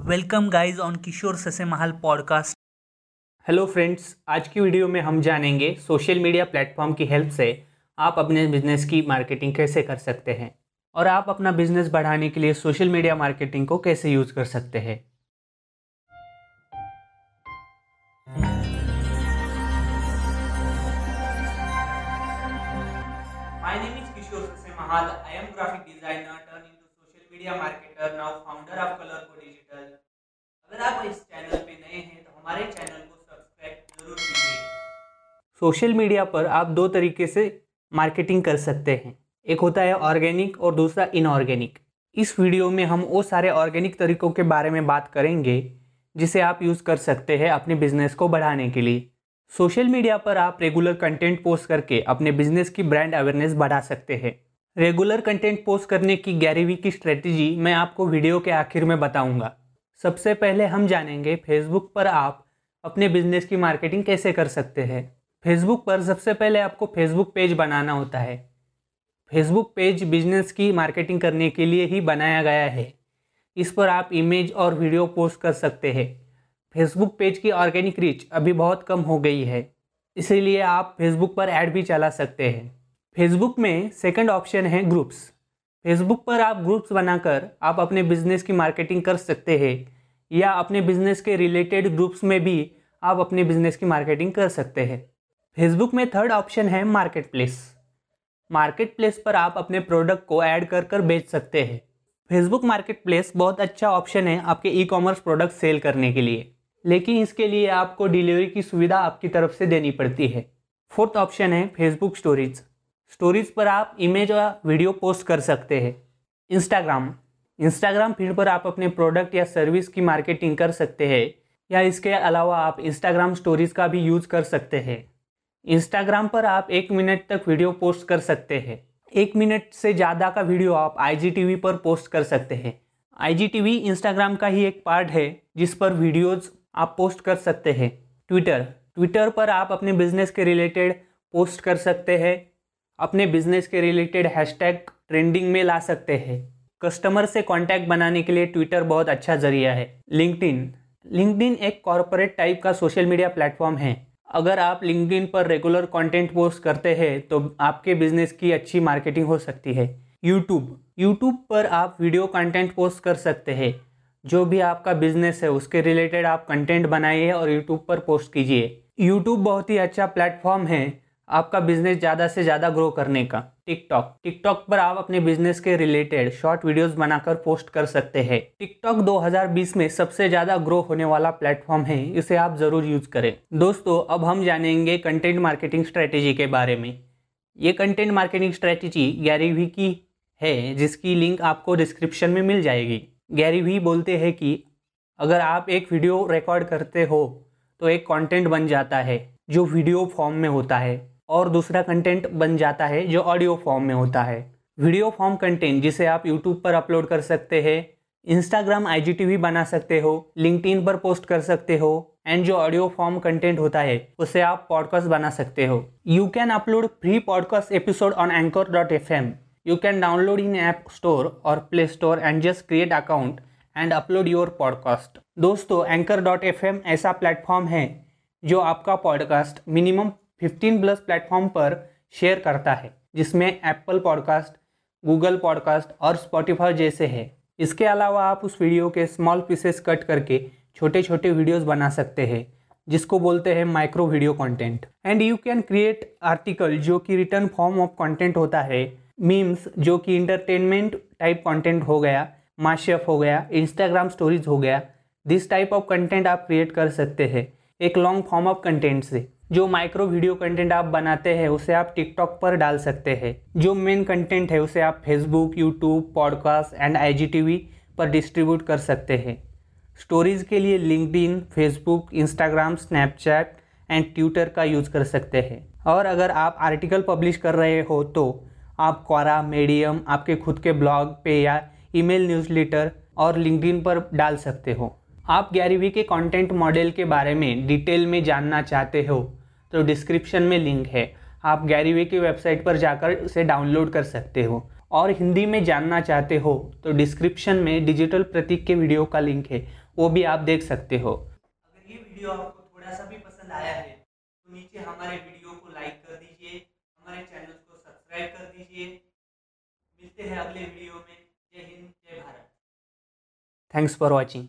Welcome guys on किशोर ससे महल podcast hello friends आज की वीडियो में हम जानेंगे सोशल मीडिया प्लेटफॉर्म की हेल्प से आप अपने बिज़नेस की मार्केटिंग कैसे कर सकते हैं और आप अपना बिज़नेस बढ़ाने के लिए सोशल मीडिया मार्केटिंग को कैसे यूज़ कर सकते हैं। My name is Kishore Sase Mahal. I am graphic designer media marketer, now founder of Color Co Digital. अगर आप इस चैनल पे नए हैं तो हमारे चैनल को सब्सक्राइब ज़रूर कीजिए। सोशल मीडिया पर आप दो तरीके से मार्केटिंग कर सकते हैं। एक होता है ऑर्गेनिक और दूसरा इनऑर्गेनिक इस वीडियो में हम वो सारे ऑर्गेनिक तरीकों के बारे में बात करेंगे, जिसे आप यूज़ कर सकते हैं अपने बिज़नेस को बढ़ाने के लिए। सोशल मीडिया पर आप रेगुलर कंटेंट पोस्ट करके अपने बिज़नेस की ब्रांड अवेयरनेस बढ़ा सकते हैं। रेगुलर कंटेंट पोस्ट करने की गैरीवी की स्ट्रेटजी मैं आपको वीडियो के आखिर में बताऊँगा। सबसे पहले हम जानेंगे फेसबुक पर आप अपने बिज़नेस की मार्केटिंग कैसे कर सकते हैं। फेसबुक पर सबसे पहले आपको फेसबुक पेज बनाना होता है। फेसबुक पेज बिज़नेस की मार्केटिंग करने के लिए ही बनाया गया है। इस पर आप इमेज और वीडियो पोस्ट कर सकते हैं। फेसबुक पेज की ऑर्गेनिक रीच अभी बहुत कम हो गई है। इसीलिए आप फेसबुक पर ऐड भी चला सकते हैं। फेसबुक में सेकंड ऑप्शन है ग्रुप्स फेसबुक पर आप ग्रुप्स बनाकर आप अपने बिज़नेस की मार्केटिंग कर सकते हैं, या अपने बिज़नेस के रिलेटेड ग्रुप्स में भी आप अपने बिज़नेस की मार्केटिंग कर सकते हैं. फेसबुक में थर्ड ऑप्शन है मार्केट प्लेस मार्केट प्लेस पर आप अपने प्रोडक्ट को ऐड कर कर बेच सकते हैं. फेसबुक मार्केट प्लेस बहुत अच्छा ऑप्शन है आपके ई कॉमर्स प्रोडक्ट सेल करने के लिए. लेकिन इसके लिए आपको डिलीवरी की सुविधा आपकी तरफ़ से देनी पड़ती है. फोर्थ ऑप्शन है फेसबुक स्टोरीज स्टोरीज पर आप इमेज और वीडियो पोस्ट कर सकते हैं। इंस्टाग्राम इंस्टाग्राम फ़ीड पर आप अपने प्रोडक्ट या सर्विस की मार्केटिंग कर सकते हैं, या इसके अलावा आप इंस्टाग्राम स्टोरीज का भी यूज़ कर सकते हैं। इंस्टाग्राम पर आप एक मिनट तक वीडियो पोस्ट कर सकते हैं। एक मिनट से ज़्यादा का वीडियो आप IGTV पर पोस्ट कर सकते हैं। आई इंस्टाग्राम का ही एक पार्ट है, जिस पर वीडियोज़ आप पोस्ट कर सकते हैं। ट्विटर ट्विटर पर आप अपने बिज़नेस के रिलेटेड पोस्ट कर सकते हैं। अपने बिज़नेस के रिलेटेड हैशटैग ट्रेंडिंग में ला सकते हैं। कस्टमर से कांटेक्ट बनाने के लिए ट्विटर बहुत अच्छा ज़रिया है। लिंकडिन लिंकडिन एक कॉरपोरेट टाइप का सोशल मीडिया प्लेटफॉर्म है। अगर आप लिंकडिन पर रेगुलर कंटेंट पोस्ट करते हैं तो आपके बिज़नेस की अच्छी मार्केटिंग हो सकती है। यूट्यूब यूट्यूब पर आप वीडियो कंटेंट पोस्ट कर सकते हैं। जो भी आपका बिज़नेस है, उसके रिलेटेड आप कंटेंट बनाइए और यूट्यूब पर पोस्ट कीजिए। यूट्यूब बहुत ही अच्छा प्लेटफॉर्म है। आपका बिज़नेस ज़्यादा से ज़्यादा ग्रो करने का। टिकटॉक टिकटॉक पर आप अपने बिज़नेस के रिलेटेड शॉर्ट वीडियोस बनाकर पोस्ट कर सकते हैं। टिकटॉक 2020 में सबसे ज़्यादा ग्रो होने वाला प्लेटफॉर्म है, इसे आप ज़रूर यूज़ करें। दोस्तों, अब हम जानेंगे कंटेंट मार्केटिंग स्ट्रेटेजी के बारे में। ये कंटेंट मार्केटिंग स्ट्रेटेजी गैरीवी की है, जिसकी लिंक आपको डिस्क्रिप्शन में मिल जाएगी। गैरीवी बोलते हैं कि, अगर आप एक वीडियो रिकॉर्ड करते हो तो एक कंटेंट बन जाता है, जो वीडियो फॉर्म में होता है। और दूसरा कंटेंट बन जाता है, जो ऑडियो फॉर्म में होता है। वीडियो फॉर्म कंटेंट जिसे आप यूट्यूब पर अपलोड कर सकते हैं इंस्टाग्राम आई बना सकते हो लिंकड पर पोस्ट कर सकते हो एंड जो ऑडियो फॉर्म कंटेंट होता है, उसे आप पॉडकास्ट बना सकते हो। You can upload free podcast episode on Anchor dot F M you can download in App store और play store and just create account and upload your podcast दोस्तों Anchor dot F M ऐसा platform है, जो आपका podcast minimum 15 plus platform पर share करता है, जिसमें एप्पल पॉडकास्ट गूगल पॉडकास्ट और स्पॉटिफाई जैसे है। इसके अलावा आप उस वीडियो के स्मॉल पीसेस कट करके छोटे छोटे वीडियोस बना सकते हैं, जिसको बोलते हैं micro video content and you can create article जो कि रिटर्न फॉर्म ऑफ़ कंटेंट होता है मीम्स जो कि इंटरटेनमेंट टाइप कंटेंट हो गया माशेफ हो गया इंस्टाग्राम स्टोरीज हो गया। दिस टाइप ऑफ़ कंटेंट आप क्रिएट कर सकते हैं, एक लॉन्ग फॉर्म ऑफ़ कंटेंट से। जो माइक्रो वीडियो कंटेंट आप बनाते हैं, उसे आप टिकटॉक पर डाल सकते हैं। जो मेन कंटेंट है, उसे आप Facebook YouTube podcast and IGTV पर डिस्ट्रीब्यूट कर सकते हैं। स्टोरीज़ के लिए LinkedIn Facebook Instagram Snapchat and Twitter का यूज़ कर सकते हैं। और अगर आप आर्टिकल पब्लिश कर रहे हो तो आप क्वारा मीडियम आपके खुद के ब्लॉग पे या ईमेल न्यूज़लेटर और लिंक्डइन पर डाल सकते हो। आप गैरीवी के कंटेंट मॉडल के बारे में डिटेल में जानना चाहते हो तो डिस्क्रिप्शन में लिंक है। आप गैरीवे की वेबसाइट पर जाकर उसे डाउनलोड कर सकते हो। और हिंदी में जानना चाहते हो तो डिस्क्रिप्शन में डिजिटल प्रतीक के वीडियो का लिंक है। वो भी आप देख सकते हो। अगर ये वीडियो आपको थोड़ा सा भी पसंद आया है तो नीचे हमारे वीडियो को लाइक कर दीजिए हमारे चैनल को सब्सक्राइब कर दीजिए। मिलते हैं अगले वीडियो में। जय हिंद जय भारत। Thanks for watching